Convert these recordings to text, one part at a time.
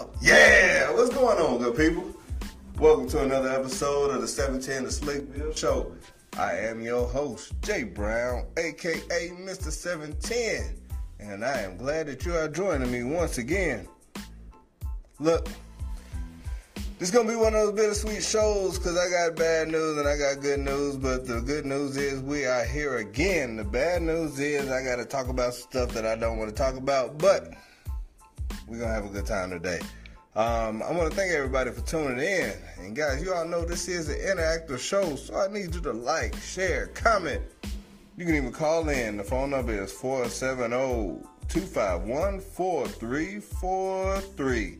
Oh, yeah! What's going on, good people? Welcome to another episode of the 710 to Slickville Show. I am your host, Jay Brown, aka Mr. 710, and I am glad that you are joining me once again. Look, this is gonna be one of those bittersweet shows because I got bad news and I got good news. But the good news is we are here again. The bad news is I got to talk about stuff that I don't want to talk about, but we're gonna have a good time today. Um, I want to thank everybody for tuning in. And guys, you all know this is an interactive show, so I need you to like, share, comment. You can even call in. The phone number is 470 251 4343.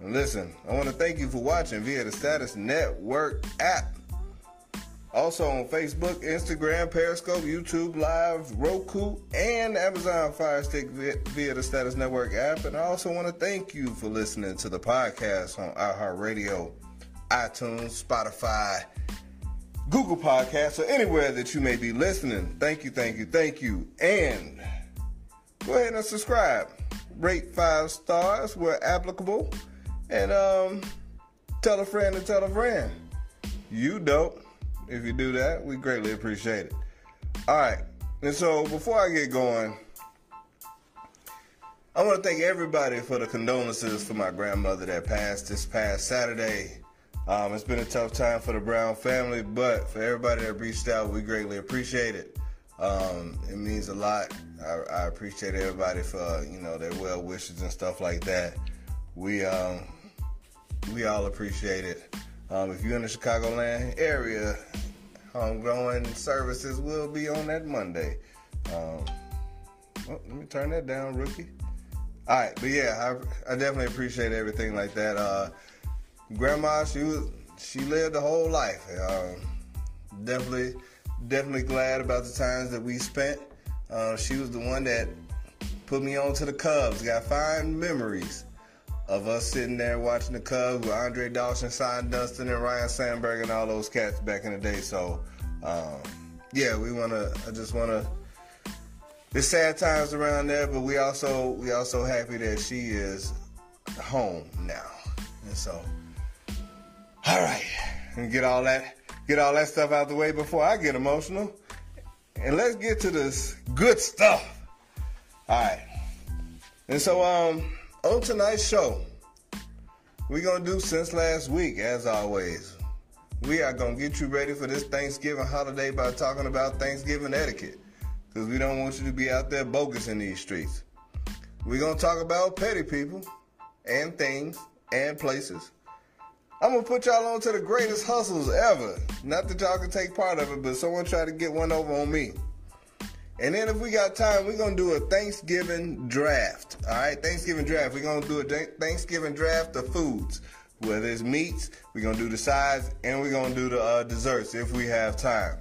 Listen, I want to thank you for watching via the Status Network app. Also on Facebook, Instagram, Periscope, YouTube Live, Roku, and Amazon Fire Stick via the Status Network app. And I also want to thank you for listening to the podcast on iHeartRadio, iTunes, Spotify, Google Podcasts, or anywhere that you may be listening. Thank you, thank you, thank you. And go ahead and subscribe. Rate five stars where applicable. And um, tell a friend to tell a friend. You don't. If you do that, we greatly appreciate it. All right. And so before I get going, I want to thank everybody for the condolences for my grandmother that passed this past Saturday. Um, it's been a tough time for the Brown family, but for everybody that reached out, we greatly appreciate it. Um, it means a lot. I, I, appreciate everybody for you know their well wishes and stuff like that. We um, we all appreciate it. Um, if you're in the Chicagoland area, homegrown services will be on that Monday. Um, well, let me turn that down, rookie. All right, but yeah, I, I definitely appreciate everything like that. Uh, grandma, she was she lived a whole life. Um, definitely, definitely glad about the times that we spent. Uh, she was the one that put me on to the Cubs. Got fine memories of us sitting there watching the Cubs with Andre Dawson, Shawon Dunston, and Ryne Sandberg and all those cats back in the day. So, um, yeah, we want to. I just want to. It's sad times around there, but we also we also happy that she is home now, and so. All right, and get all that get all that stuff out the way before I get emotional, and let's get to this good stuff. All right, and so um on tonight's show, we're going to do since last week, as always. We are going to get you ready for this Thanksgiving holiday by talking about Thanksgiving etiquette. Because we don't want you to be out there bogus in these streets. We're going to talk about petty people and things and places. I'm going to put y'all on to the greatest hustles ever. Not that y'all can take part of it, but someone tried to get one over on me. And then if we got time, we're gonna do a Thanksgiving draft. All right, Thanksgiving draft. We're gonna do a Thanksgiving draft of foods. Whether it's meats, we're gonna do the sides, and we're gonna do the uh, desserts if we have time.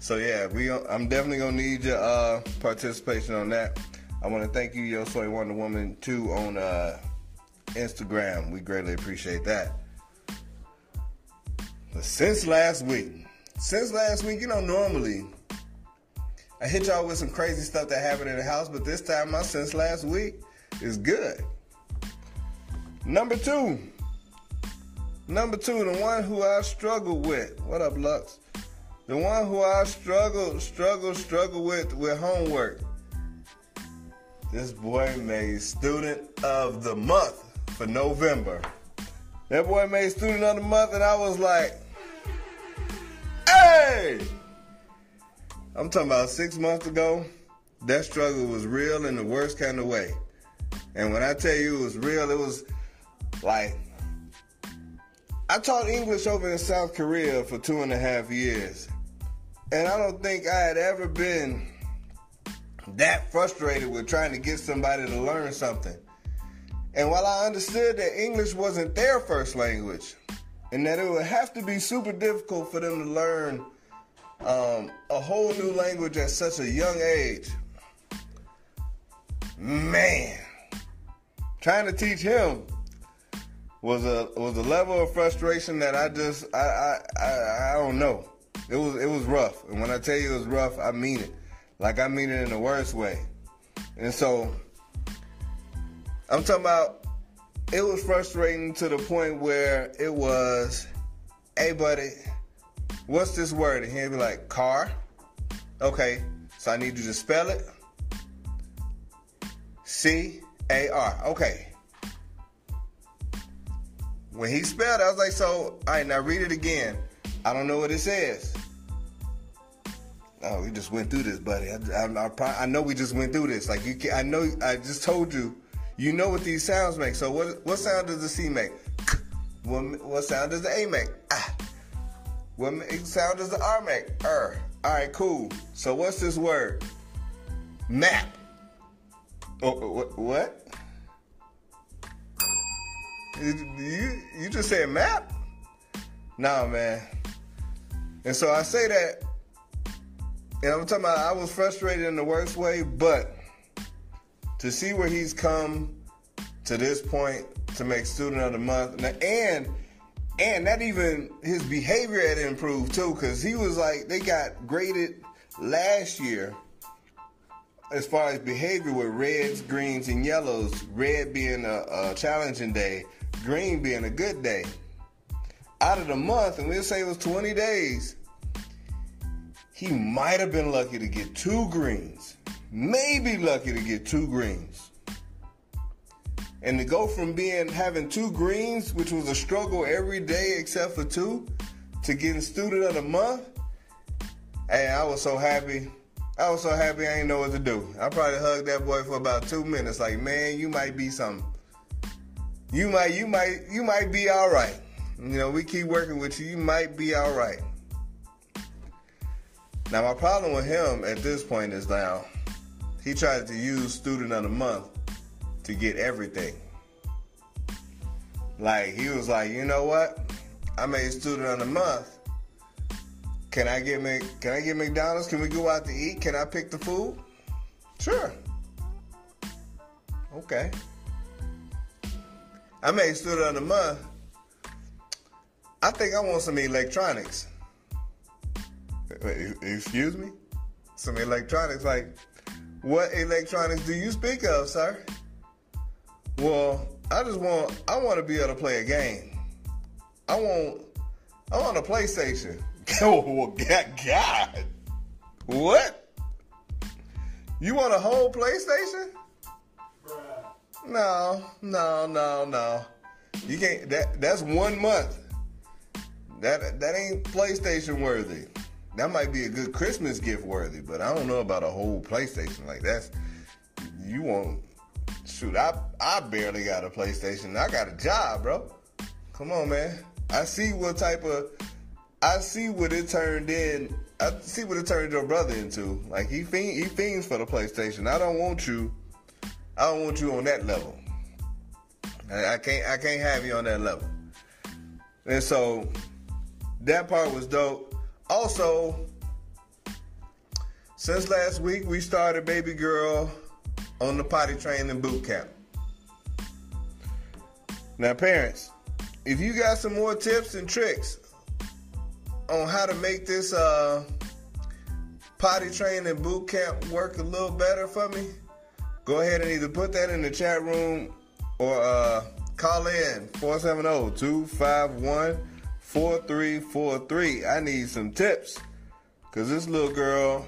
So yeah, we. I'm definitely gonna need your uh, participation on that. I want to thank you, Yo Soy Wonder Woman, too, on uh, Instagram. We greatly appreciate that. But since last week, since last week, you know, normally I hit y'all with some crazy stuff that happened in the house, but this time my since last week is good. Number two. Number two, the one who I struggled with. What up, Lux? The one who I struggled, struggled, struggled with with homework. This boy made student of the month for November. That boy made student of the month, and I was like, hey! I'm talking about six months ago, that struggle was real in the worst kind of way. And when I tell you it was real, it was like I taught English over in South Korea for two and a half years. And I don't think I had ever been that frustrated with trying to get somebody to learn something. And while I understood that English wasn't their first language and that it would have to be super difficult for them to learn um, a whole new language at such a young age. Man, trying to teach him was a was a level of frustration that I just I I I, I don't know. It was it was rough, and when I tell you it was rough, I mean it. Like I mean it in the worst way. And so I'm talking about it was frustrating to the point where it was, hey buddy, what's this word? And he'd be like, car. Okay, so I need you to spell it. C A R. Okay. When he spelled it, I was like, so, all right, now read it again. I don't know what it says. Oh, we just went through this, buddy. I, I, I, I know we just went through this. Like you, can, I know. I just told you. You know what these sounds make. So what? What sound does the C make? What, what sound does the A make? Ah. What sound does the R make? Er. All right, cool. So what's this word? Map. Oh, what? You you just said map? Nah, man. And so I say that and I'm talking about I was frustrated in the worst way, but to see where he's come to this point to make student of the month and and that even his behavior had improved too because he was like they got graded last year as far as behavior with reds greens and yellows. Red being a, a challenging day green being a good day. Out of the month and we'll say it was 20 days he might have been lucky to get two greens, maybe lucky to get two greens. And to go from being having two greens, which was a struggle every day except for two, to getting student of the month, hey, I was so happy. I was so happy I didn't know what to do. I probably hugged that boy for about two minutes, like, man, you might be something. You might, you might, you might be all right. You know, we keep working with you. You might be all right. Now, my problem with him at this point is now he tried to use student of the month to get everything. Like he was like, you know what? I made student of the month. Can I get me? Can I get McDonald's? Can we go out to eat? Can I pick the food? Sure. Okay. I made a student of the month. I think I want some electronics. Excuse me? Some electronics. Like, what electronics do you speak of, sir? Well, I just want I want to be able to play a game. I want I want a PlayStation. oh God, God. What? You want a whole PlayStation? No, no, no, no. You can't. That that's one month. That that ain't PlayStation worthy that might be a good Christmas gift worthy, but I don't know about a whole PlayStation. Like that's you want shoot, I I barely got a PlayStation. I got a job, bro. Come on, man. I see what type of I see what it turned in. I see what it turned your brother into. Like he fiend, he fiends for the PlayStation. I don't want you. I don't want you on that level. I, I can't I can't have you on that level. And so that part was dope. Also, since last week, we started Baby Girl on the potty training and boot camp. Now, parents, if you got some more tips and tricks on how to make this uh, potty training and boot camp work a little better for me, go ahead and either put that in the chat room or uh, call in 470 251 4343. I need some tips. Because this little girl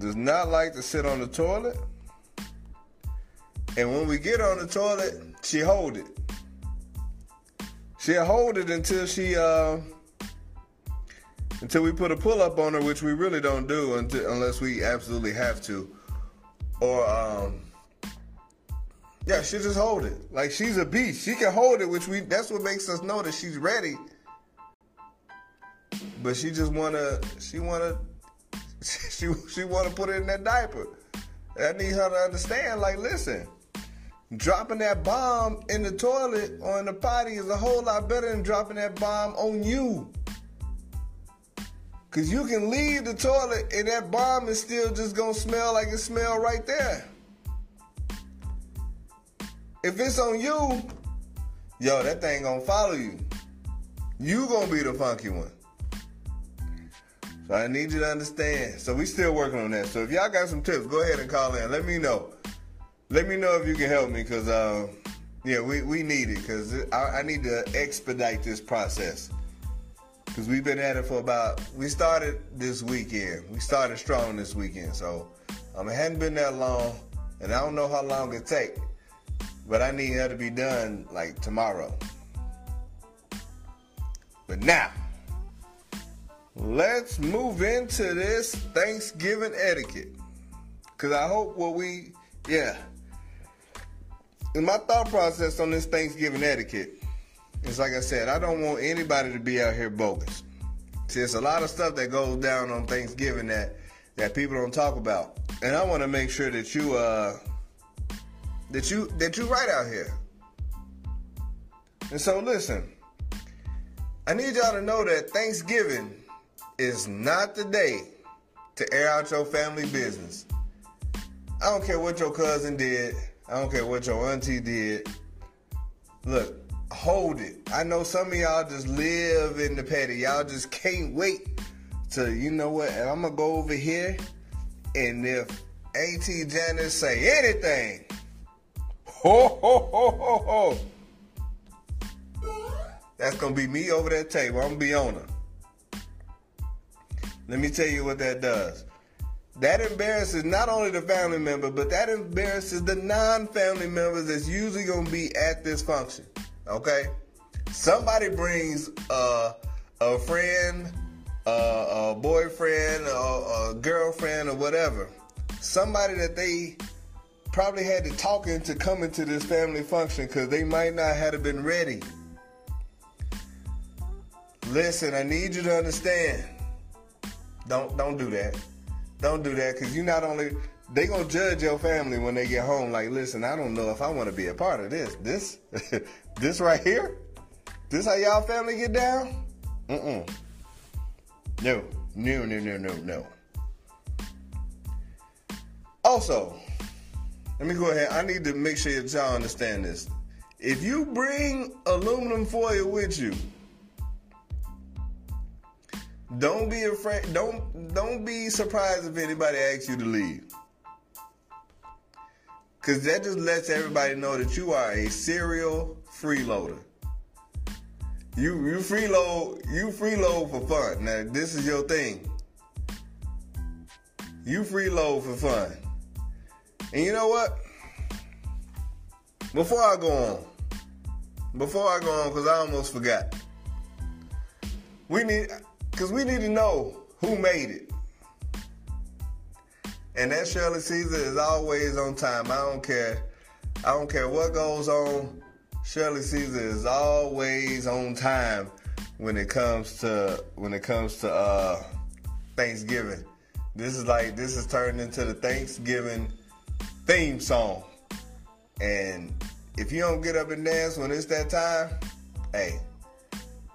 does not like to sit on the toilet. And when we get on the toilet, she hold it. She'll hold it until she uh until we put a pull up on her, which we really don't do until, unless we absolutely have to. Or um yeah, she just hold it. Like she's a beast. She can hold it, which we that's what makes us know that she's ready but she just wanna she wanna she she wanna put it in that diaper. I need her to understand. Like, listen, dropping that bomb in the toilet or in the potty is a whole lot better than dropping that bomb on you. Cause you can leave the toilet and that bomb is still just gonna smell like it smelled right there. If it's on you, yo, that thing gonna follow you. You gonna be the funky one. So I need you to understand. So we still working on that. So if y'all got some tips, go ahead and call in. Let me know. Let me know if you can help me, cause uh, Yeah, we, we need it because I, I need to expedite this process. Because we've been at it for about, we started this weekend. We started strong this weekend. So um, it hadn't been that long. And I don't know how long it take. But I need her to be done like tomorrow. But now, let's move into this Thanksgiving etiquette. Because I hope what we, yeah. And my thought process on this Thanksgiving etiquette is like I said, I don't want anybody to be out here bogus. See, there's a lot of stuff that goes down on Thanksgiving that that people don't talk about, and I want to make sure that you uh that you that you right out here. And so listen, I need y'all to know that Thanksgiving is not the day to air out your family business. I don't care what your cousin did. I don't care what your auntie did. Look, hold it. I know some of y'all just live in the petty. Y'all just can't wait to, you know what, and I'm gonna go over here and if Auntie Janice say anything, ho ho ho ho ho. That's gonna be me over that table. I'm gonna be on her. Let me tell you what that does. That embarrasses not only the family member, but that embarrasses the non-family members that's usually gonna be at this function. Okay? Somebody brings a, a friend, a, a boyfriend, a girlfriend, or whatever. Somebody that they probably had to talk into coming to this family function because they might not have been ready. Listen, I need you to understand. Don't don't do that. Don't do that because you not only they gonna judge your family when they get home. Like, listen, I don't know if I want to be a part of this. This this right here. This how y'all family get down? Mm-mm. No, no, no, no, no, no. Also, let me go ahead. I need to make sure that y'all understand this. If you bring aluminum foil with you, don't be afraid. Don't don't be surprised if anybody asks you to leave. Cause that just lets everybody know that you are a serial freeloader. You you freeload you freeload for fun. Now this is your thing. You freeload for fun. And you know what? Before I go on, before I go on, because I almost forgot. We need because we need to know who made it. And that Shirley Caesar is always on time. I don't care. I don't care what goes on. Shirley Caesar is always on time when it comes to when it comes to uh, Thanksgiving. This is like this is turned into the Thanksgiving theme song. And if you don't get up and dance when it's that time, hey,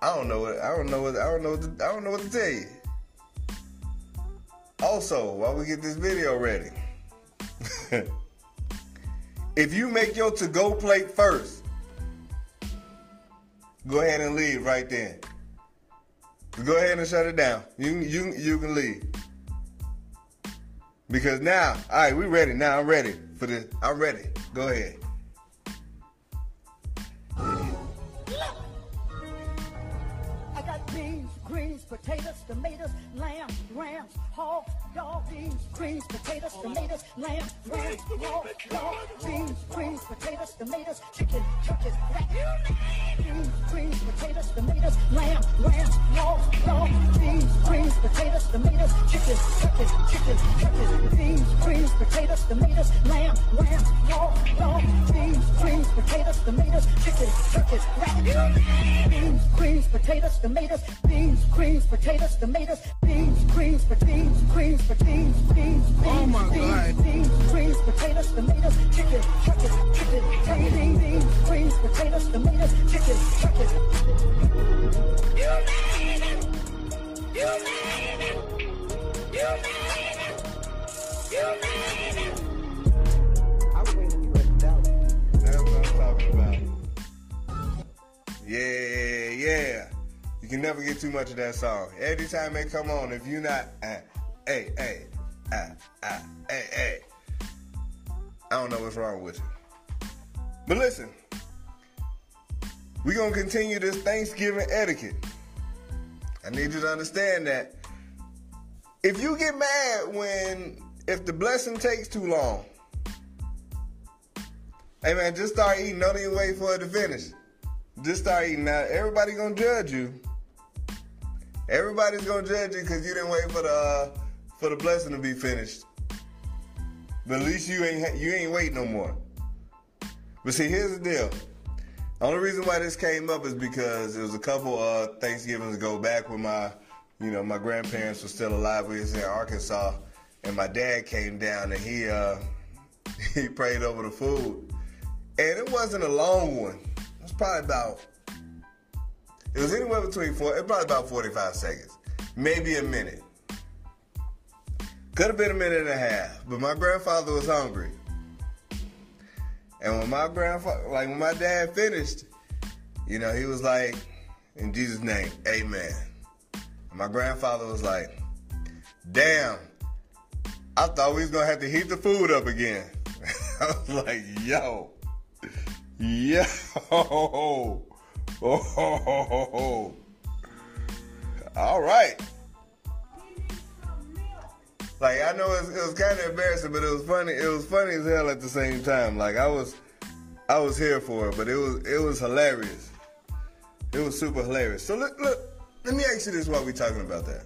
I don't know what I don't know what I don't know what to, I don't know what to tell you. Also, while we get this video ready, if you make your to-go plate first, go ahead and leave right then. Go ahead and shut it down. You you you can leave. Because now, all right, we ready. Now I'm ready for this. I'm ready. Go ahead. Potatoes, tomatoes, lamb, rams, hogs, beans, greens, potatoes, tomatoes, lamb, rams, hogs, dog, beans, greens, potatoes, tomatoes, chicken, turkeys, rat, beans, greens, potatoes, tomatoes, lamb, rams, hogs, dog, beans, greens, potatoes, tomatoes, chicken, turkeys, chicken, turkeys, beans, greens, potatoes, tomatoes, lamb, rams, hogs, dog, beans, greens, potatoes, tomatoes, chicken, turkeys, rat, beans, greens, potatoes, tomatoes, beans, greens, potatoes, tomatoes, beans, greens, beans, greens, beans, beans, Oh my beans, God. beans, greens, potatoes, tomatoes, chicken, chicken, chicken, chicken, beans, greens, potatoes, tomatoes, chicken, chicken. You made it! You made it! You made it! You made it! I was waiting you at the. That's what I'm talking about. Yeah, yeah. You can never get too much of that song. Every time they come on, if you're not, uh, hey, hey, uh, uh, hey, hey, I don't know what's wrong with you. But listen, we're going to continue this Thanksgiving etiquette. I need you to understand that if you get mad when, if the blessing takes too long, hey man, just start eating. Don't even wait for it to finish. Just start eating. Now, everybody going to judge you. Everybody's going to judge you because you didn't wait for the, uh, for the blessing to be finished. But at least you ain't you ain't wait no more. But see, here's the deal. The only reason why this came up is because it was a couple uh, Thanksgivings ago back when my, you know, my grandparents were still alive. We was in Arkansas, and my dad came down and he uh, he prayed over the food, and it wasn't a long one. It was probably about it was anywhere between four. It probably about forty five seconds, maybe a minute. Could have been a minute and a half, but my grandfather was hungry. And when my grandfather, like when my dad finished, you know, he was like, in Jesus' name, amen. And my grandfather was like, damn, I thought we was gonna have to heat the food up again. I was like, yo, yo, oh, all right. Like I know it was, it was kind of embarrassing, but it was funny. It was funny as hell at the same time. Like I was, I was here for it, but it was it was hilarious. It was super hilarious. So look, look. Let me ask you this while we're talking about that.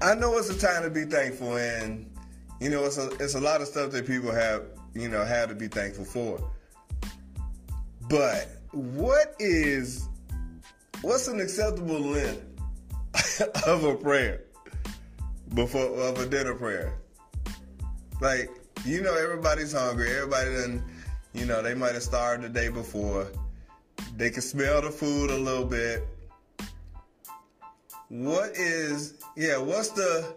I know it's a time to be thankful, and you know it's a it's a lot of stuff that people have you know have to be thankful for. But what is what's an acceptable length of a prayer? Before of a dinner prayer. Like, you know, everybody's hungry. Everybody done, you know, they might have starved the day before. They can smell the food a little bit. What is, yeah, what's the,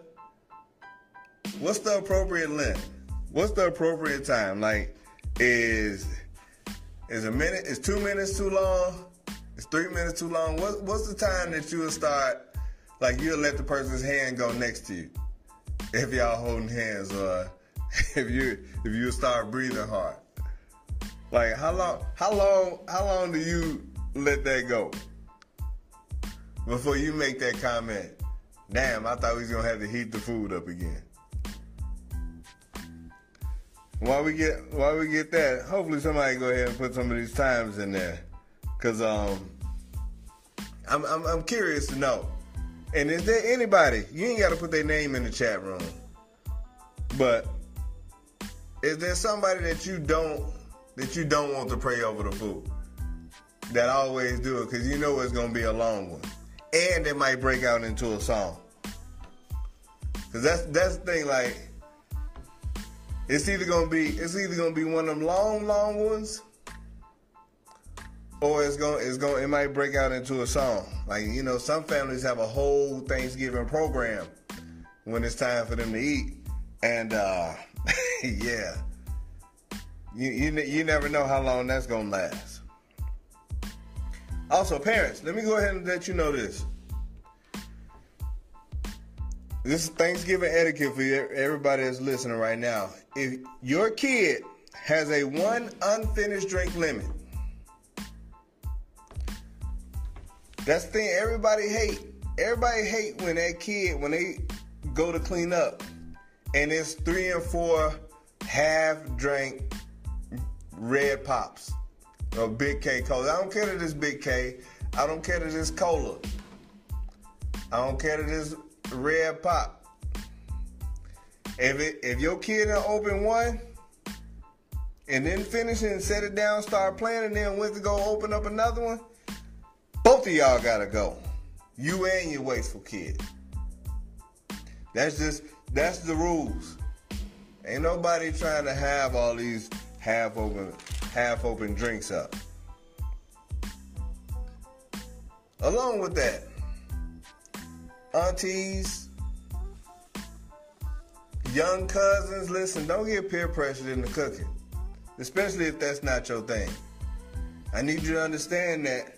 what's the appropriate length? What's the appropriate time? Like, is, is a minute, is two minutes too long? Is three minutes too long? What, what's the time that you will start like you'll let the person's hand go next to you if y'all holding hands or if you if you start breathing hard. Like how long how long how long do you let that go before you make that comment? Damn, I thought we was gonna have to heat the food up again. While we get while we get that, hopefully somebody go ahead and put some of these times in there, cause um, I'm I'm, I'm curious to know. And is there anybody, you ain't got to put their name in the chat room, but is there somebody that you don't that you don't want to pray over the food? That always do it because you know it's gonna be a long one, and it might break out into a song. Cause that's that's the thing. Like it's either gonna be it's either gonna be one of them long long ones, or it's going it's going it might break out into a song. Like you know, some families have a whole Thanksgiving program when it's time for them to eat, and uh, yeah, you, you you never know how long that's gonna last. Also, parents, let me go ahead and let you know this. This is Thanksgiving etiquette for everybody that's listening right now. If your kid has a one unfinished drink limit, That's the thing. Everybody hate. Everybody hate when that kid when they go to clean up, and it's three and four half drink red pops or big K cola. I don't care that it's big K. I don't care that it's cola. I don't care that it's red pop. If it if your kid open one and then finish it and set it down, start playing, and then went to go open up another one, of y'all gotta go. You and your wasteful kid. That's just that's the rules. Ain't nobody trying to have all these half open half open drinks up. Along with that, aunties, young cousins, listen, don't get peer pressured into cooking, especially if that's not your thing. I need you to understand that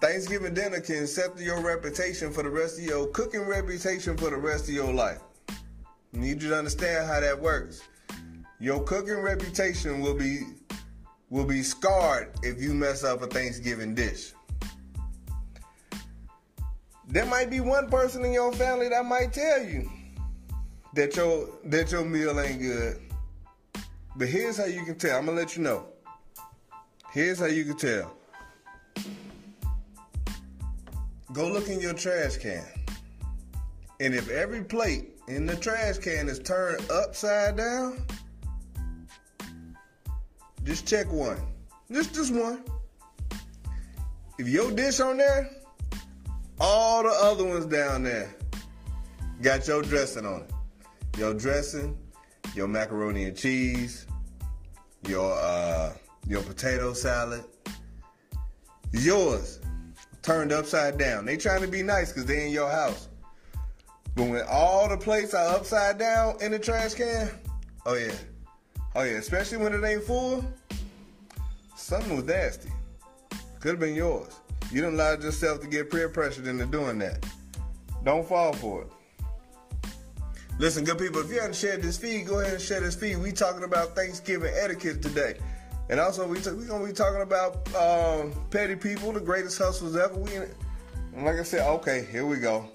Thanksgiving dinner can set your reputation for the rest of your cooking reputation for the rest of your life. Need you to understand how that works. Your cooking reputation will be will be scarred if you mess up a Thanksgiving dish. There might be one person in your family that might tell you that your that your meal ain't good. But here's how you can tell. I'm gonna let you know. Here's how you can tell. Go look in your trash can. And if every plate in the trash can is turned upside down, just check one. Just this one. If your dish on there, all the other ones down there got your dressing on it. Your dressing, your macaroni and cheese, your uh your potato salad. Yours turned upside down. They trying to be nice because they in your house. But when all the plates are upside down in the trash can, oh yeah. Oh yeah, especially when it ain't full, something was nasty. Could have been yours. You didn't allow yourself to get peer pressured into doing that. Don't fall for it. Listen, good people, if you haven't shared this feed, go ahead and share this feed. We talking about Thanksgiving etiquette today. And also, we t- we gonna be talking about um, petty people, the greatest hustlers ever. We, and like I said, okay, here we go,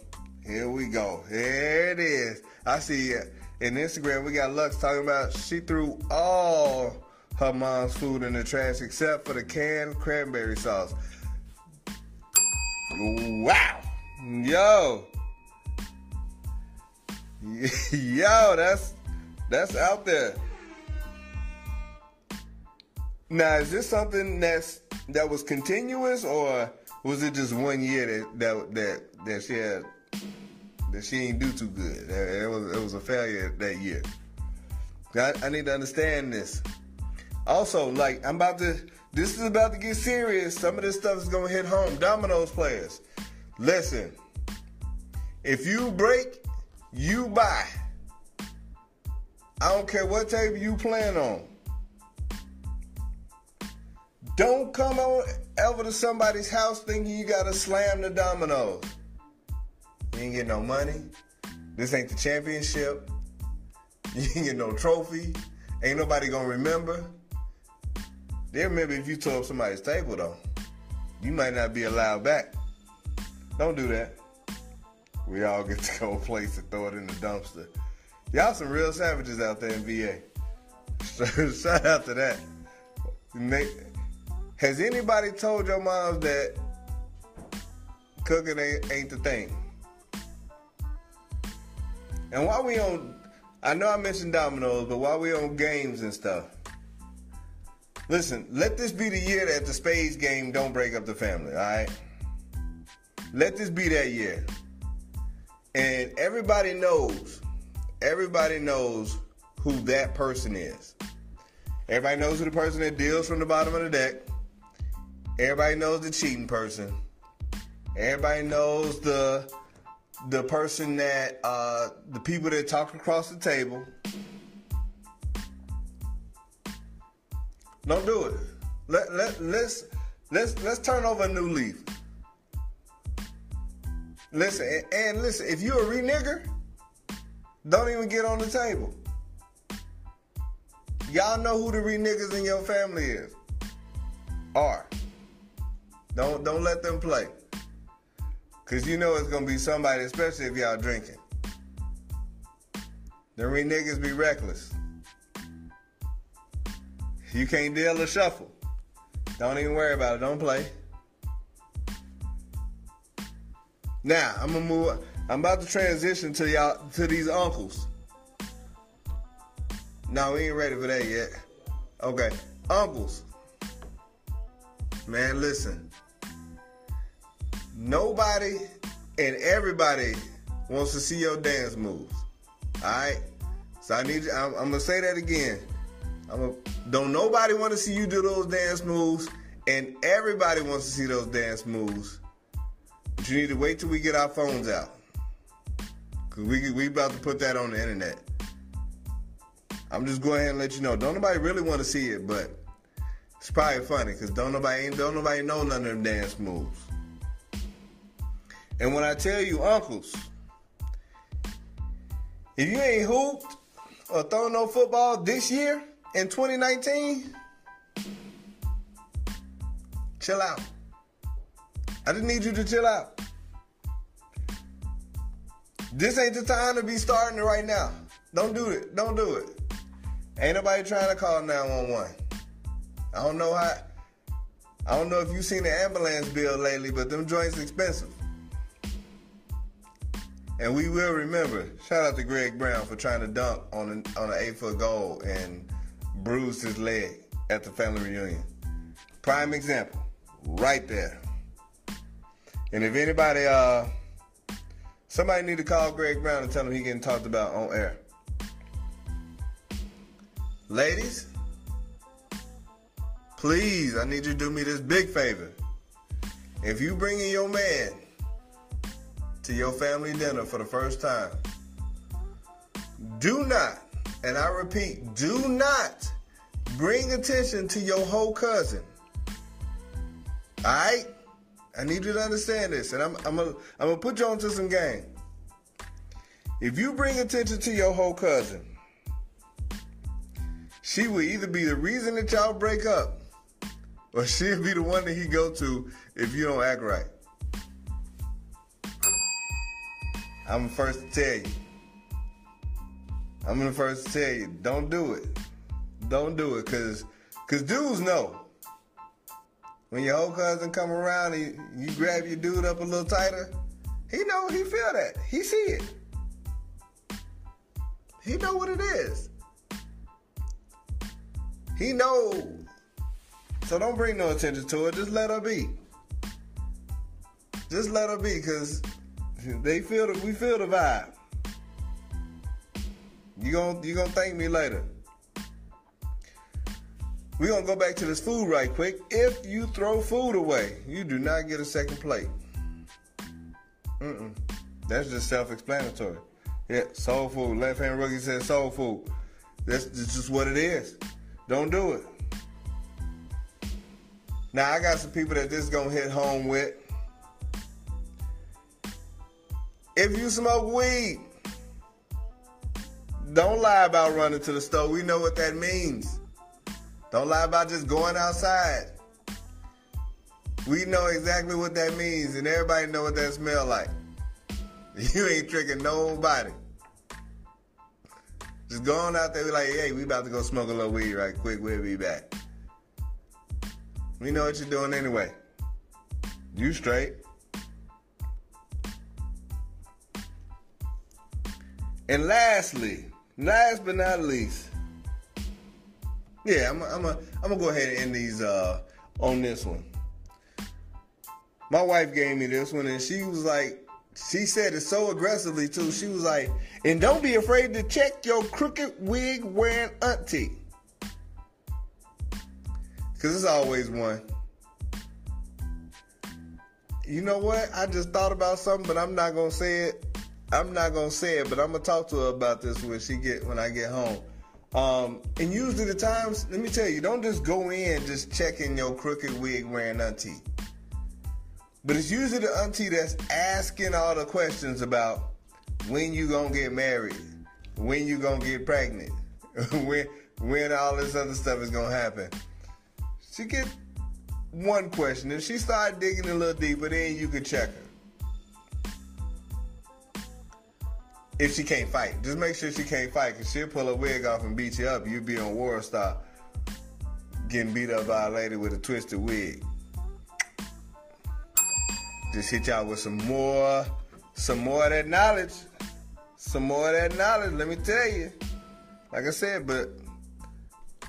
here we go, here it is. I see it in Instagram. We got Lux talking about she threw all her mom's food in the trash except for the canned cranberry sauce. Wow, yo, yo, that's that's out there. Now, is this something that's that was continuous, or was it just one year that that that, that she had that she didn't do too good? It was it was a failure that year. I, I need to understand this. Also, like I'm about to, this is about to get serious. Some of this stuff is gonna hit home. Domino's players, listen. If you break, you buy. I don't care what table you plan on. Don't come on over to somebody's house thinking you gotta slam the dominoes. You ain't get no money. This ain't the championship. You ain't get no trophy. Ain't nobody gonna remember. They remember if you tore up somebody's table though. You might not be allowed back. Don't do that. We all get to go a place and throw it in the dumpster. Y'all some real savages out there in VA. Shout out to that. Has anybody told your moms that cooking ain't, ain't the thing? And while we on, I know I mentioned dominoes, but while we on games and stuff, listen, let this be the year that the spades game don't break up the family, all right? Let this be that year. And everybody knows, everybody knows who that person is. Everybody knows who the person that deals from the bottom of the deck. Everybody knows the cheating person. Everybody knows the the person that uh, the people that talk across the table. Don't do it. Let let let's let's let's turn over a new leaf. Listen and, and listen. If you're a re nigger, don't even get on the table. Y'all know who the reniggas in your family is. Are. Don't don't let them play. Cause you know it's gonna be somebody, especially if y'all drinking. The re niggas be reckless. You can't deal a shuffle. Don't even worry about it. Don't play. Now I'm gonna move. I'm about to transition to y'all to these uncles. No, we ain't ready for that yet. Okay, uncles. Man, listen. Nobody and everybody wants to see your dance moves. All right. So I need you. I'm, I'm gonna say that again. I'm a, don't nobody want to see you do those dance moves, and everybody wants to see those dance moves. But you need to wait till we get our phones out, cause we we about to put that on the internet. I'm just going ahead and let you know. Don't nobody really want to see it, but it's probably funny because don't nobody don't nobody know none of them dance moves. And when I tell you uncles, if you ain't hooped or thrown no football this year in 2019, chill out. I just need you to chill out. This ain't the time to be starting it right now. Don't do it. Don't do it. Ain't nobody trying to call 911. I don't know how. I don't know if you've seen the ambulance bill lately, but them joints expensive. And we will remember. Shout out to Greg Brown for trying to dunk on an, on an eight foot goal and bruised his leg at the family reunion. Prime example, right there. And if anybody, uh, somebody need to call Greg Brown and tell him he getting talked about on air. Ladies, please, I need you to do me this big favor. If you bringing your man to your family dinner for the first time, do not, and I repeat, do not bring attention to your whole cousin. All right? I need you to understand this, and I'm I'm gonna I'm gonna put you onto some game. If you bring attention to your whole cousin, she will either be the reason that y'all break up, or she'll be the one that he go to if you don't act right. I'm the first to tell you. I'm the first to tell you, don't do it. Don't do it, cause, cause dudes know. When your whole cousin come around and you grab your dude up a little tighter, he know, he feel that. He see it. He know what it is. He know. So don't bring no attention to it. Just let her be. Just let her be, cause they feel the, we feel the vibe. You gon' you gonna thank me later. We're gonna go back to this food right quick. If you throw food away, you do not get a second plate. Mm-mm. That's just self-explanatory. Yeah, soul food. Left hand rookie says soul food. That's just what it is. Don't do it. Now I got some people that this gonna hit home with. If you smoke weed, don't lie about running to the store. We know what that means. Don't lie about just going outside. We know exactly what that means, and everybody know what that smell like. You ain't tricking nobody. Just going out there, be like, hey, we about to go smoke a little weed right quick. We'll be back. We know what you're doing anyway. You straight. And lastly, last but not least, yeah, I'm I'm a, I'm gonna go ahead and end these uh, on this one. My wife gave me this one, and she was like, she said it so aggressively too. She was like, and don't be afraid to check your crooked wig wearing auntie, cause it's always one. You know what? I just thought about something, but I'm not gonna say it. I'm not gonna say it, but I'm gonna talk to her about this when she get when I get home. Um, and usually the times, let me tell you, don't just go in just checking your crooked wig wearing auntie. But it's usually the auntie that's asking all the questions about when you gonna get married, when you gonna get pregnant, when when all this other stuff is gonna happen. She get one question. If she start digging a little deeper, then you could check her. If she can't fight. Just make sure she can't fight, cause she'll pull a wig off and beat you up. You'll be on WorldStar getting beat up by a lady with a twisted wig. Just hit y'all with some more, some more of that knowledge. Some more of that knowledge, let me tell you. Like I said, but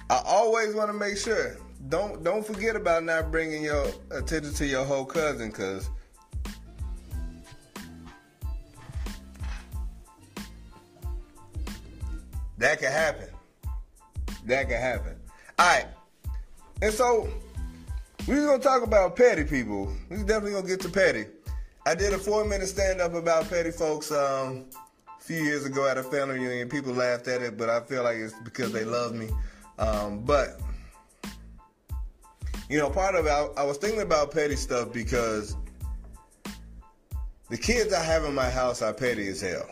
I always want to make sure. Don't don't forget about not bringing your attention to your whole cousin, cause That could happen. That could happen. All right. And so we're gonna talk about petty people. We're definitely gonna get to petty. I did a four minute stand up about petty folks um, a few years ago at a family reunion. People laughed at it, but I feel like it's because they love me. Um, but you know, part of it, I, I was thinking about petty stuff because the kids I have in my house are petty as hell.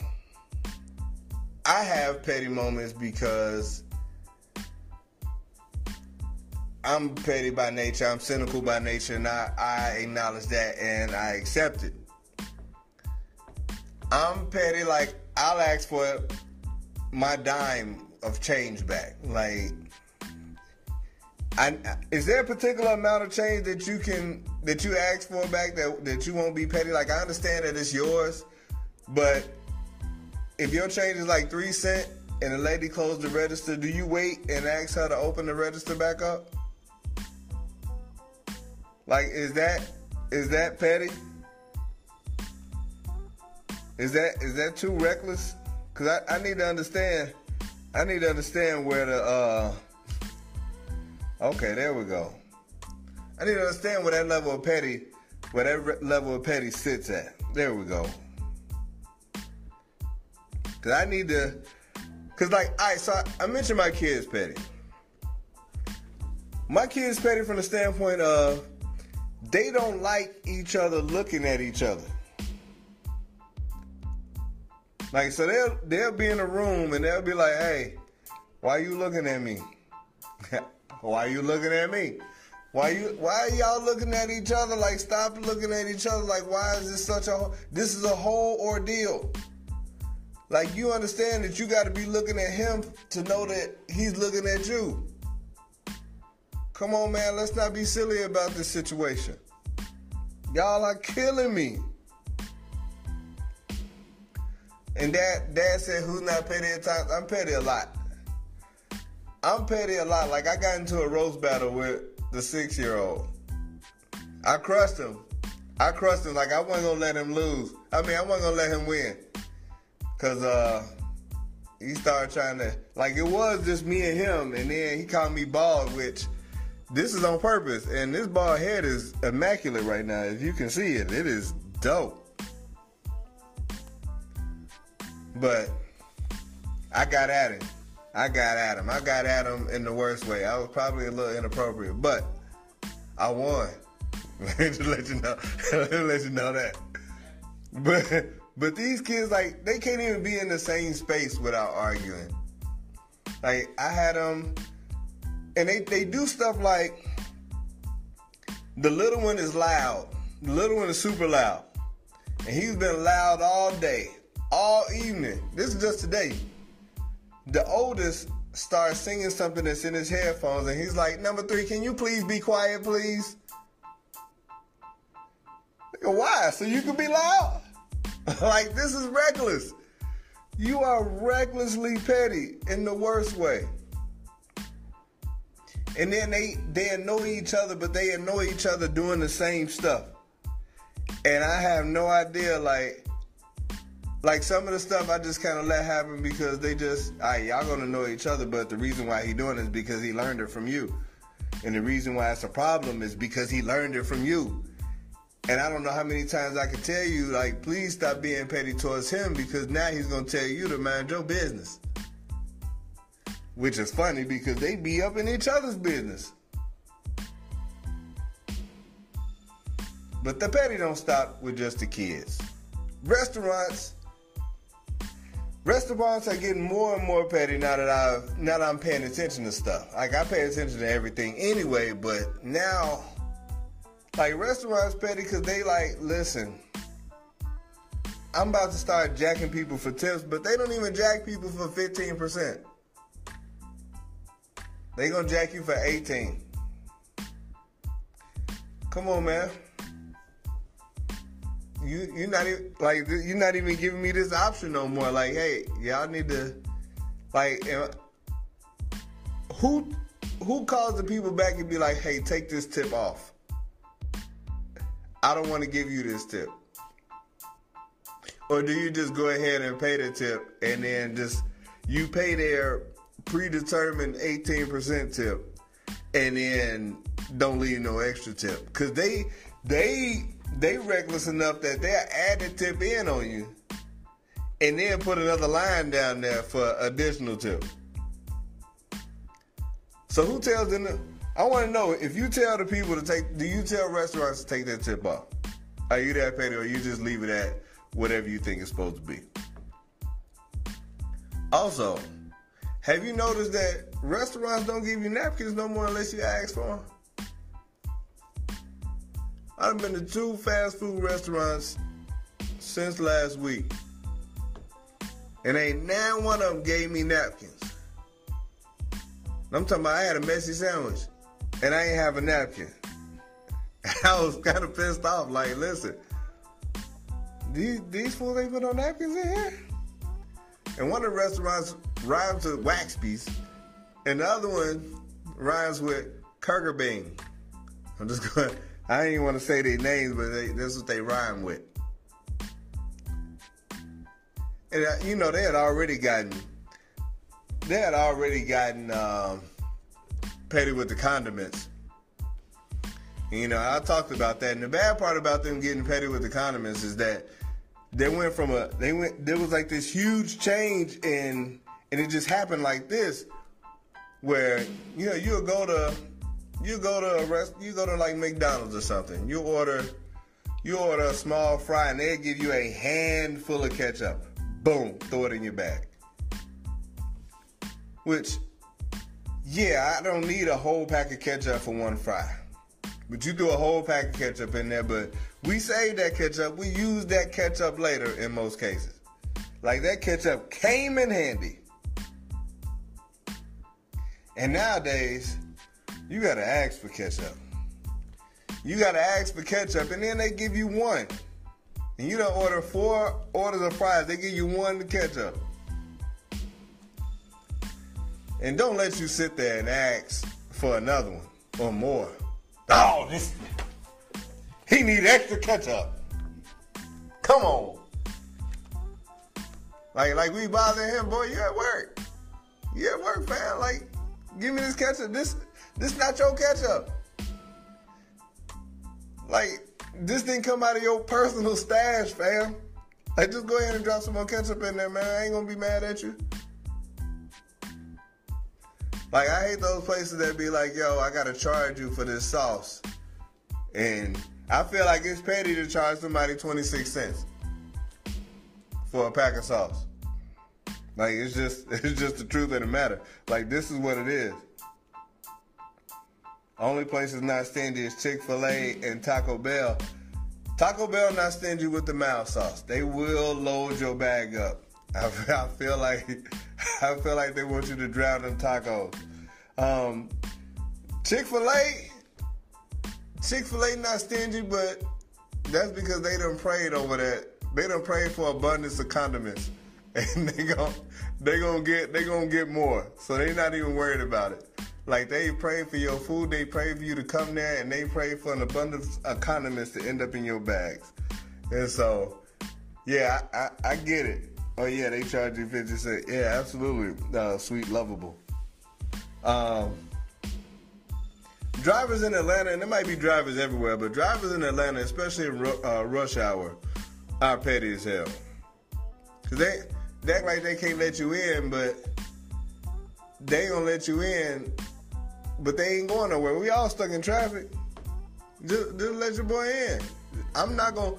I have petty moments because I'm petty by nature. I'm cynical by nature, and I, I acknowledge that and I accept it. I'm petty. Like I'll ask for my dime of change back. Like, I, is there a particular amount of change that you can that you ask for back that that you won't be petty? Like I understand that it's yours, but if your change is like three cent and the lady closed the register, do you wait and ask her to open the register back up? Like, is that is that petty? Is that is that too reckless? Cause I, I need to understand. I need to understand where the uh. Okay, there we go. I need to understand where that level of petty, where that level of petty sits at. There we go. Cause I need to, cause like, right, so I, I mentioned my kids petty. My kids petty from the standpoint of they don't like each other looking at each other. Like so they'll they'll be in a room and they'll be like, hey, why you looking at me? why you looking at me? Why you why are y'all looking at each other? Like stop looking at each other like why is this such a this is a whole ordeal. Like you understand that you gotta be looking at him to know that he's looking at you. Come on man, let's not be silly about this situation. Y'all are killing me. And dad, dad said, "Who's not petty at times?" I'm petty a lot. I'm petty a lot. Like I got into a roast battle with the six year old. I crushed him. I crushed him. Like I wasn't gonna let him lose. I mean, I wasn't gonna let him win. Cause uh, he started trying to like it was just me and him, and then he called me bald, which this is on purpose. And this bald head is immaculate right now. If you can see it, it is dope. But I got at him. I got at him. I got at him in the worst way. I was probably a little inappropriate, but I won. Just let you know. let you know that. But but these kids like they can't even be in the same space without arguing. Like I had them, and they they do stuff like the little one is loud. The little one is super loud, and he's been loud all day all evening. This is just today. The oldest starts singing something that's in his headphones, and he's like, Number three, can you please be quiet, please? Why? So you can be loud? like, this is reckless. You are recklessly petty in the worst way. And then they they annoy each other, but they annoy each other doing the same stuff. And I have no idea, like, like some of the stuff I just kind of let happen because they just, all right, y'all gonna know each other. But the reason why he doing is because he learned it from you, and the reason why it's a problem is because he learned it from you. And I don't know how many times I can tell you, like, please stop being petty towards him because now he's gonna tell you to mind your business. Which is funny because they be up in each other's business. But the petty don't stop with just the kids. Restaurants Restaurants are getting more and more petty now that I now that I'm paying attention to stuff. Like I pay attention to everything anyway, but now like restaurants petty because they like listen. I'm about to start jacking people for tips, but they don't even jack people for 15%. They gonna jack you for 18. Come on, man you you're not even like you're not even giving me this option no more. Like, hey, y'all need to like who who calls the people back and be like, hey, take this tip off. I don't want to give you this tip. Or do you just go ahead and pay the tip and then just you pay their predetermined 18% tip and then don't leave no extra tip? Cause they they they reckless enough that they'll add the tip in on you and then put another line down there for additional tip. So who tells them? I want to know if you tell the people to take. Do you tell restaurants to take that tip off? Are you that petty, or you just leave it at whatever you think it's supposed to be? Also, Have you noticed that restaurants don't give you napkins no more unless you ask for them? I've been to two fast food restaurants since last week. And ain't now one of them gave me napkins. I'm talking about I had a messy sandwich and I ain't have a napkin. I was kind of pissed off. Like, listen, these these fools ain't put no napkins in here. And one of the restaurants rhymes with Waxby's, and the other one rhymes with Kurger Bean. I'm just going. I even want to say their names, but they, that's what they rhyme with. And uh, you know they had already gotten, they had already gotten um, petty with the condiments. You know, I talked about that, and the bad part about them getting petty with the condiments is that they went from a they went there was like this huge change in and it just happened like this where you know you'll go to you go to a rest you go to like McDonald's or something. You order you order a small fry and they give you a handful of ketchup. Boom throw it in your bag. Which yeah I don't need a whole pack of ketchup for one fry but you threw a whole pack of ketchup in there but we saved that ketchup. We used that ketchup later in most cases. Like that ketchup came in handy. And nowadays, you gotta ask for ketchup. You gotta ask for ketchup, and then they give you one. And you don't order four orders of fries, they give you one ketchup. And don't let you sit there and ask for another one or more. Oh, this he need extra ketchup. Come on. Like, like we bothering him, boy. You at work? You at work, fam? Like, give me this ketchup. This, this not your ketchup. Like, this didn't come out of your personal stash, fam. Like, just go ahead and drop some more ketchup in there, man. I ain't gonna be mad at you. Like, I hate those places that be like, yo, I gotta charge you for this sauce. And I feel like it's petty to charge somebody 26 cents for a pack of sauce. Like it's just it's just the truth of the matter. Like this is what it is. Only places not stingy is Chick-fil-A and Taco Bell. Taco Bell not stingy with the mild sauce. They will load your bag up. I, I feel like I feel like they want you to drown in tacos. Um, Chick-fil-A, Chick Fil A not stingy, but that's because they done prayed over that. They done prayed for abundance of condiments, and they gon' they gonna get they gonna get more. So they not even worried about it. Like they pray for your food, they pray for you to come there, and they pray for an abundance of condiments to end up in your bags. And so, yeah, I, I, I get it. Oh yeah, they charge you fifty cents. Yeah, absolutely, uh, sweet, lovable. Um, drivers in Atlanta, and there might be drivers everywhere, but drivers in Atlanta, especially in uh, rush hour, are petty as hell. Cause they, they act like they can't let you in, but they gonna let you in, but they ain't going nowhere. We all stuck in traffic. Just, just let your boy in. I'm not gonna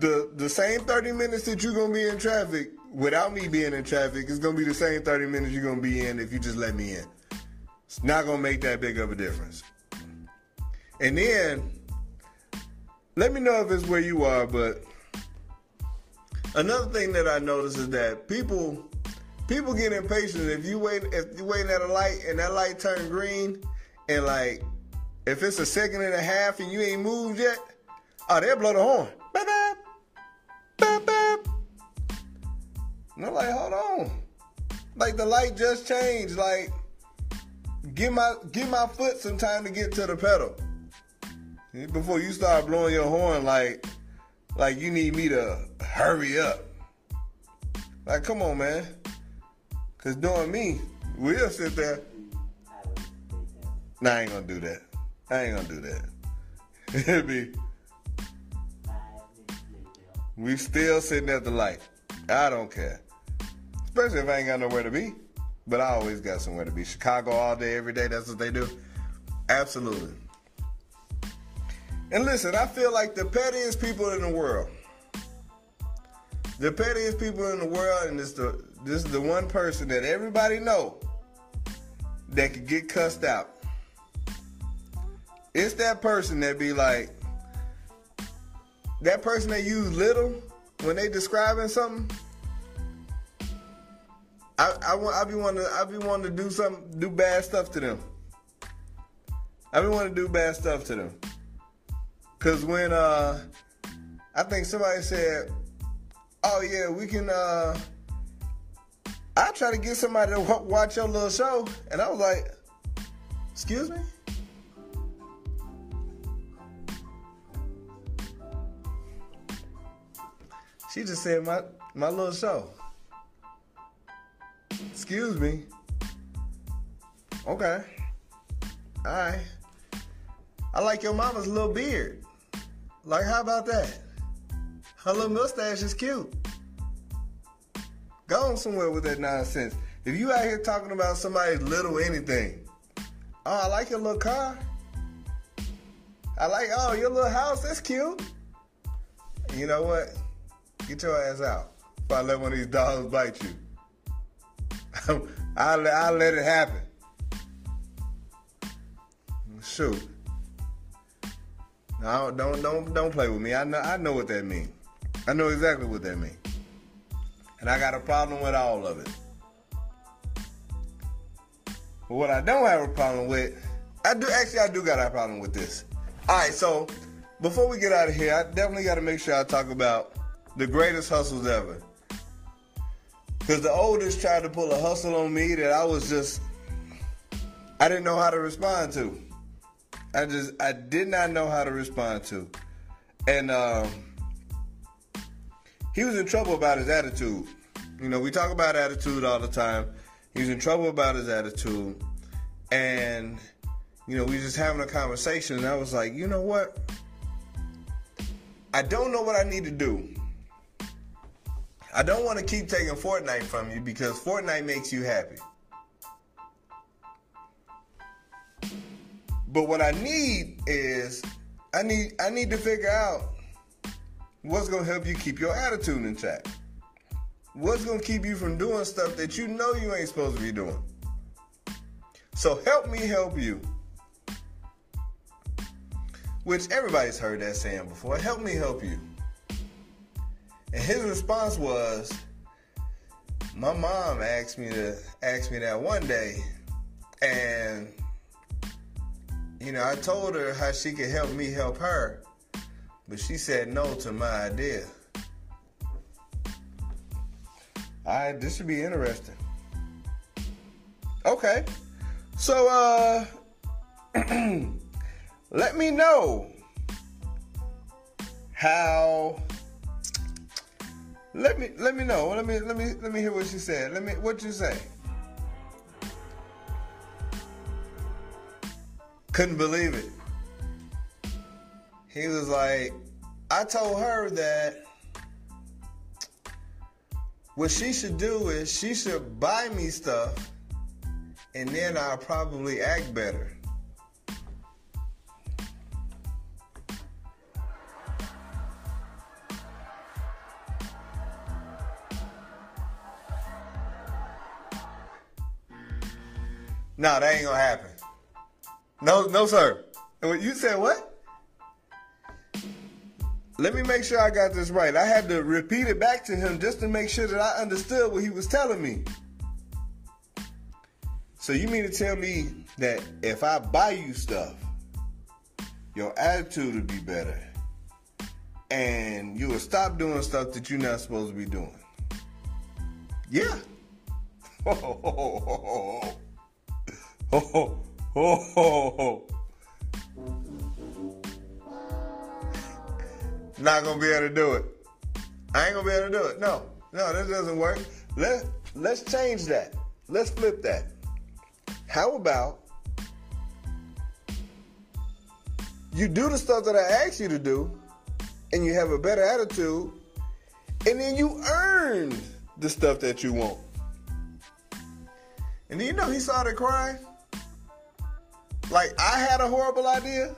the the same 30 minutes that you're gonna be in traffic without me being in traffic it's gonna be the same 30 minutes you're gonna be in if you just let me in. It's not gonna make that big of a difference. And then let me know if it's where you are, but another thing that I notice is that people people get impatient if you wait if you waiting at a light and that light turn green and like if it's a second and a half and you ain't moved yet, oh they'll blow the horn. Beep, beep, and I'm like, hold on. Like the light just changed. Like give my give my foot some time to get to the pedal before you start blowing your horn like like you need me to hurry up. Like, come on, man. Cause doing me, we'll sit there. Nah, I ain't gonna do that. I ain't gonna do that. It'll be. We still sitting at the light. I don't care. Especially if I ain't got nowhere to be. But I always got somewhere to be. Chicago all day, every day, that's what they do. Absolutely. And listen, I feel like the pettiest people in the world, the pettiest people in the world, and this the this is the one person that everybody know that could get cussed out. It's that person that be like, that person that use little when they describing something. I I want I be wanting to I be wanting to do something do bad stuff to them. I be wanting to do bad stuff to them. Cause when uh I think somebody said, "Oh yeah, we can." uh I try to get somebody to wa- watch your little show, and I was like, "Excuse me." She just said my my little show. Excuse me. Okay. All right. I like your mama's little beard. Like, how about that? Her little mustache is cute. Go on somewhere with that nonsense. If you out here talking about somebody's little anything, oh, I like your little car. I like, oh, your little house, that's cute. You know what? Get your ass out. If I let one of these dogs bite you, I'll, I'll let it happen. Shoot. No, don't don't don't play with me. I know I know what that means. I know exactly what that means. And I got a problem with all of it. But what I don't have a problem with, I do actually I do got a problem with this. Alright, so before we get out of here, I definitely gotta make sure I talk about the greatest hustles ever. Cause the oldest tried to pull a hustle on me that I was just I didn't know how to respond to. I just I did not know how to respond to. And um, he was in trouble about his attitude. You know, we talk about attitude all the time. He was in trouble about his attitude. And, you know, we just having a conversation and I was like, you know what? I don't know what I need to do. I don't want to keep taking Fortnite from you because Fortnite makes you happy. But what I need is I need I need to figure out what's gonna help you keep your attitude in check. What's gonna keep you from doing stuff that you know you ain't supposed to be doing. So help me help you. Which everybody's heard that saying before. Help me help you. And his response was, my mom asked me to ask me that one day, and you know, I told her how she could help me help her, but she said no to my idea. All right, this should be interesting. Okay, so uh, let me know how. Let me let me know. Let me let me let me hear what she said. Let me what you say. couldn't believe it. He was like, I told her that what she should do is she should buy me stuff and then I'll probably act better. No, that ain't gonna happen. No, no, sir. And You said what? Let me make sure I got this right. I had to repeat it back to him just to make sure that I understood what he was telling me. So you mean to tell me that if I buy you stuff, your attitude would be better, and you will stop doing stuff that you're not supposed to be doing? Yeah. Oh, oh, oh. Not gonna be able to do it. I ain't gonna be able to do it. No, no, this doesn't work. Let let's change that. Let's flip that. How about you do the stuff that I asked you to do, and you have a better attitude, and then you earn the stuff that you want. And then you know he started crying. Like I had a horrible idea.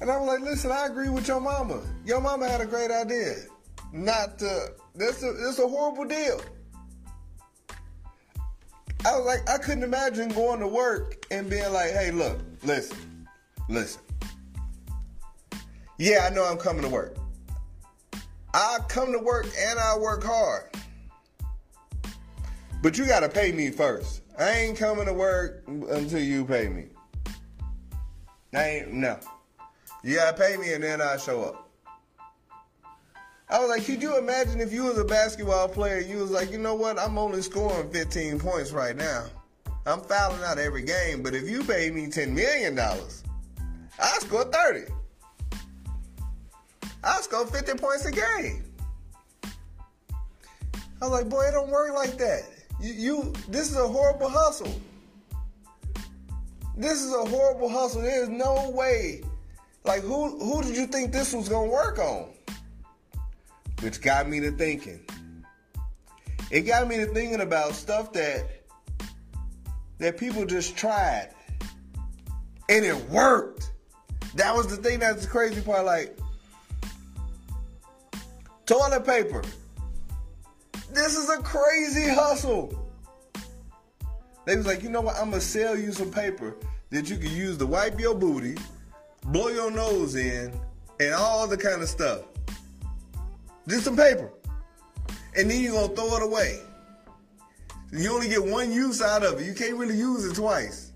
And I was like, listen, I agree with your mama. Your mama had a great idea. Not to, this a, this a horrible deal. I was like, I couldn't imagine going to work and being like, hey, look, listen, listen. Yeah, I know I'm coming to work. I come to work and I work hard. But you gotta pay me first. I ain't coming to work until you pay me. I ain't no. You gotta pay me and then I show up. I was like, could you imagine if you was a basketball player, you was like, you know what, I'm only scoring 15 points right now. I'm fouling out every game, but if you pay me $10 million, I score 30. I score 50 points a game. I was like, boy, it don't work like that. You, you this is a horrible hustle. This is a horrible hustle. There's no way. Like who who did you think this was gonna work on? Which got me to thinking. It got me to thinking about stuff that that people just tried. And it worked. That was the thing that's the crazy part. Like toilet paper. This is a crazy hustle. They was like, you know what? I'm gonna sell you some paper that you can use to wipe your booty, blow your nose in, and all the kind of stuff. Just some paper. And then you're gonna throw it away. You only get one use out of it. You can't really use it twice.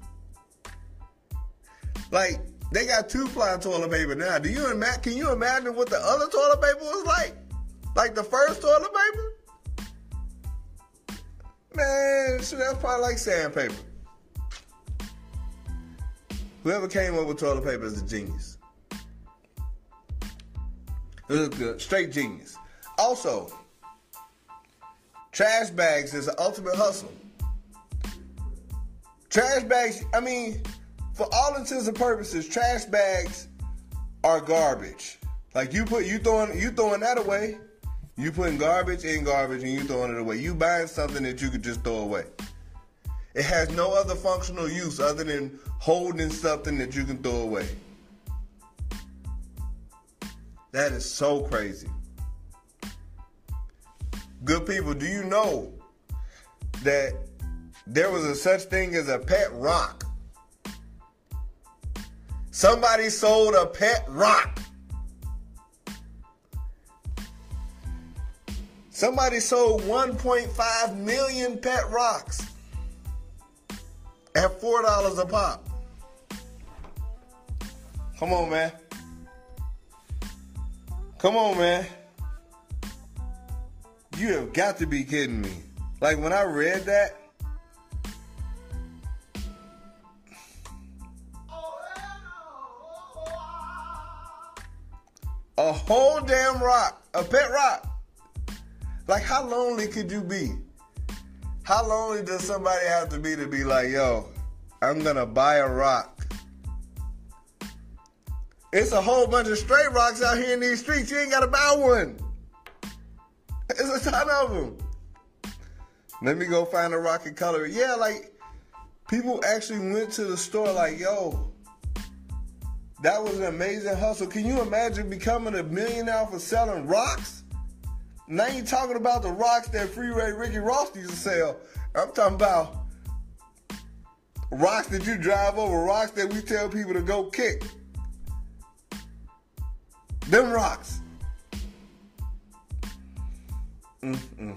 Like, they got two ply toilet paper now. Do you imagine can you imagine what the other toilet paper was like? Like the first toilet paper? Man, so that's probably like sandpaper. Whoever came up with toilet paper is a genius. It good. Straight genius. Also, trash bags is the ultimate hustle. Trash bags, I mean, for all intents and purposes, trash bags are garbage. Like you put you throwing you throwing that away. You putting garbage in garbage and you throwing it away. You buying something that you could just throw away. It has no other functional use other than holding something that you can throw away. That is so crazy. Good people, do you know that there was a such thing as a pet rock? Somebody sold a pet rock. Somebody sold 1.5 million pet rocks at $4 a pop. Come on, man. Come on, man. You have got to be kidding me. Like when I read that, a whole damn rock, a pet rock. Like, how lonely could you be? How lonely does somebody have to be to be like, yo, I'm gonna buy a rock? It's a whole bunch of straight rocks out here in these streets. You ain't gotta buy one. It's a ton of them. Let me go find a rock and color. Yeah, like people actually went to the store like, yo, that was an amazing hustle. Can you imagine becoming a millionaire for selling rocks? Now you talking about the rocks that Freeway Ricky Ross used to sell. I'm talking about rocks that you drive over, rocks that we tell people to go kick. Them rocks. Mm-mm-mm.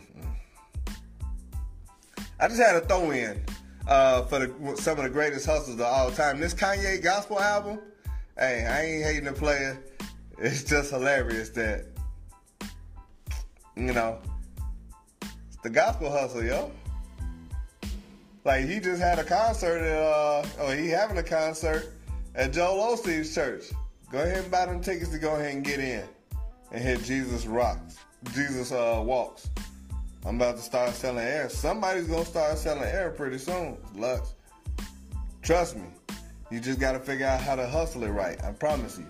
I just had a throw in uh, for the, some of the greatest hustles of all time. This Kanye gospel album, hey, I ain't hating the player. It's just hilarious that you know, it's the gospel hustle, yo. Like he just had a concert at, uh, oh, he having a concert at Joel Osteen's church. Go ahead and buy them tickets to go ahead and get in and hit Jesus rocks, Jesus uh, walks. I'm about to start selling air. Somebody's gonna start selling air pretty soon. Lux. Trust me. You just gotta figure out how to hustle it right. I promise you.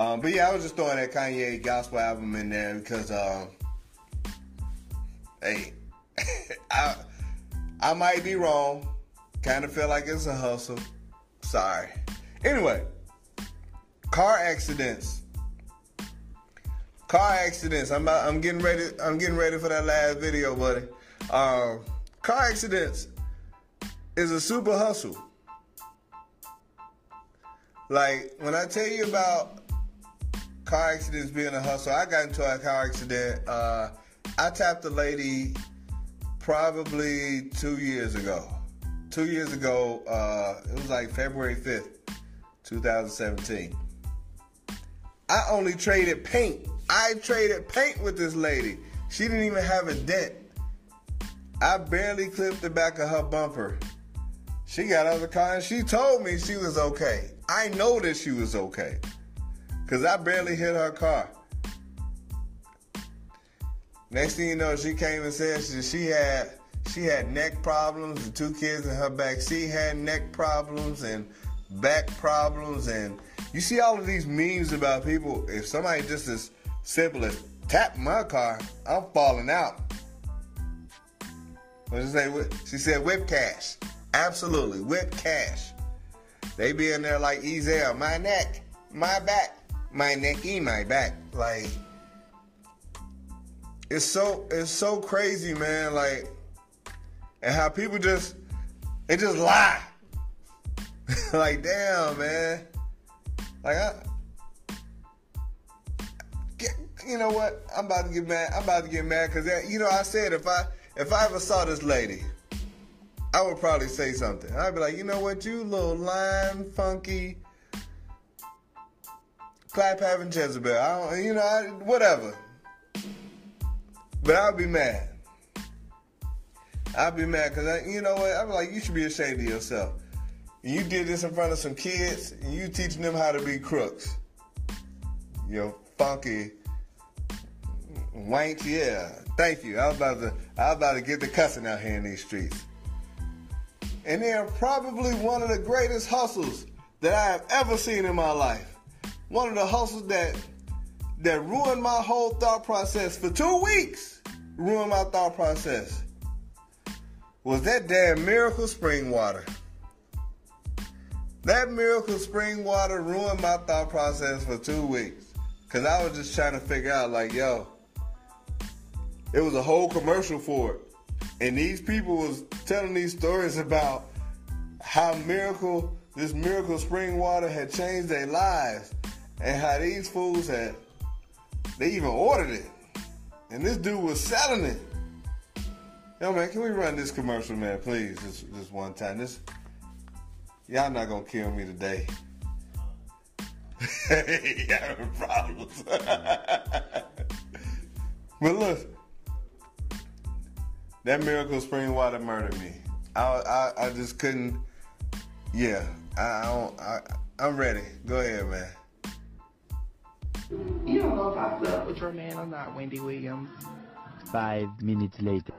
Um, but yeah, I was just throwing that Kanye gospel album in there because, um, hey, I I might be wrong. Kind of feel like it's a hustle. Sorry. Anyway, car accidents. Car accidents. I'm about, I'm getting ready. I'm getting ready for that last video, buddy. Um, car accidents is a super hustle. Like when I tell you about car accidents being a hustle, I got into a car accident. Uh, I tapped a lady probably two years ago. Two years ago, uh, it was like February 5th, 2017. I only traded paint. I traded paint with this lady. She didn't even have a dent. I barely clipped the back of her bumper. She got out of the car and she told me she was okay. I know that she was okay. Cause I barely hit her car. Next thing you know, she came and said she, she had she had neck problems. The two kids in her back seat had neck problems and back problems. And you see all of these memes about people. If somebody just as simple as tap my car, I'm falling out. What did she say? She said whip cash. Absolutely, whip cash. They be in there like Ezel, my neck, my back, my necky, my back. Like it's so it's so crazy, man. Like and how people just they just lie. like damn, man. Like I, you know what? I'm about to get mad. I'm about to get mad because you know I said if I if I ever saw this lady, I would probably say something. I'd be like, you know what, you little lying, funky, clap having Jezebel. I don't, you know, I, whatever. But I'd be mad. I'd be mad because I you know what? I'm like, you should be ashamed of yourself. You did this in front of some kids, and you teaching them how to be crooks. You funky, wank, yeah. Thank you. I was about to, I was about to get the cussing out here in these streets. And they're probably one of the greatest hustles that I have ever seen in my life. One of the hustles that that ruined my whole thought process for two weeks. Ruined my thought process. Was that damn miracle spring water. That miracle spring water ruined my thought process for two weeks. Cause I was just trying to figure out like, yo, it was a whole commercial for it. And these people was telling these stories about how miracle, this miracle spring water had changed their lives. And how these fools had, they even ordered it. And this dude was selling it. Yo man, can we run this commercial, man, please? Just, just one time. This Y'all not gonna kill me today. Having problems. but look, that miracle spring water murdered me. I, I, I just couldn't. Yeah, I, I don't. I, I'm ready. Go ahead, man. You don't know if I slept with your man or not, Wendy Williams. Five minutes later.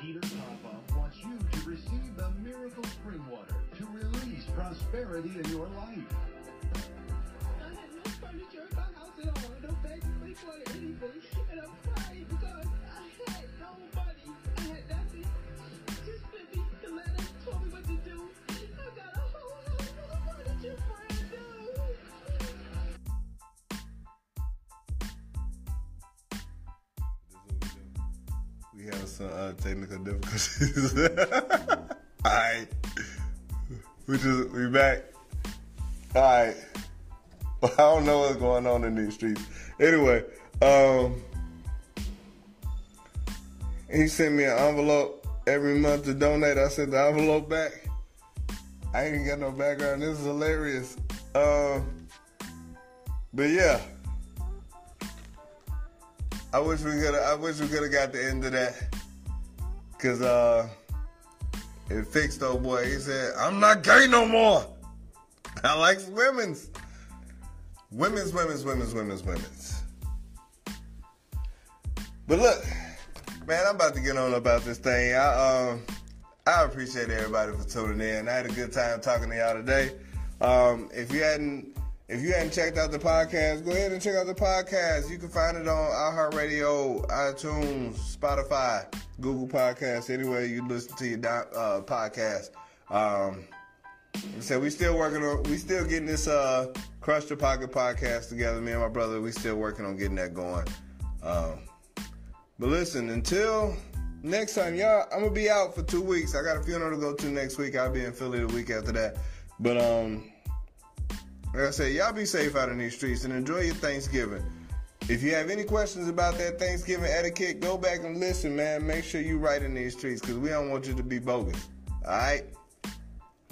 Peter Popoff wants you to receive the miracle spring water to release prosperity in your life. I had no furniture in my house at all, no bed, no sleep, or anything. And I'm some uh, technical difficulties. All right, we just we back. All right, but I don't know what's going on in these streets. Anyway, um, he sent me an envelope every month to donate. I sent the envelope back. I ain't got no background. This is hilarious. Um, but yeah. I wish we could. I wish we could have got the end of that, cause uh, it fixed old boy. He said, "I'm not gay no more. I like women's, women's, women's, women's, women's, women's." But look, man, I'm about to get on about this thing. I um, I appreciate everybody for tuning in. I had a good time talking to y'all today. Um, if you hadn't if you hadn't checked out the podcast, go ahead and check out the podcast. You can find it on iHeartRadio, iTunes, Spotify, Google Podcasts, anywhere you listen to your uh, podcast. Um, said, we still working on, we still getting this uh, Crush the Pocket podcast together. Me and my brother, we still working on getting that going. Um, but listen, until next time, y'all, I'm gonna be out for two weeks. I got a funeral to go to next week. I'll be in Philly the week after that. But um, like I said, y'all be safe out in these streets and enjoy your Thanksgiving. If you have any questions about that Thanksgiving etiquette, go back and listen, man. Make sure you write in these streets because we don't want you to be bogus. All right.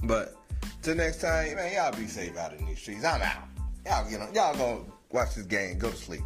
But till next time, man, y'all be safe out in these streets. I'm out. Y'all get on. Y'all go watch this game. Go to sleep.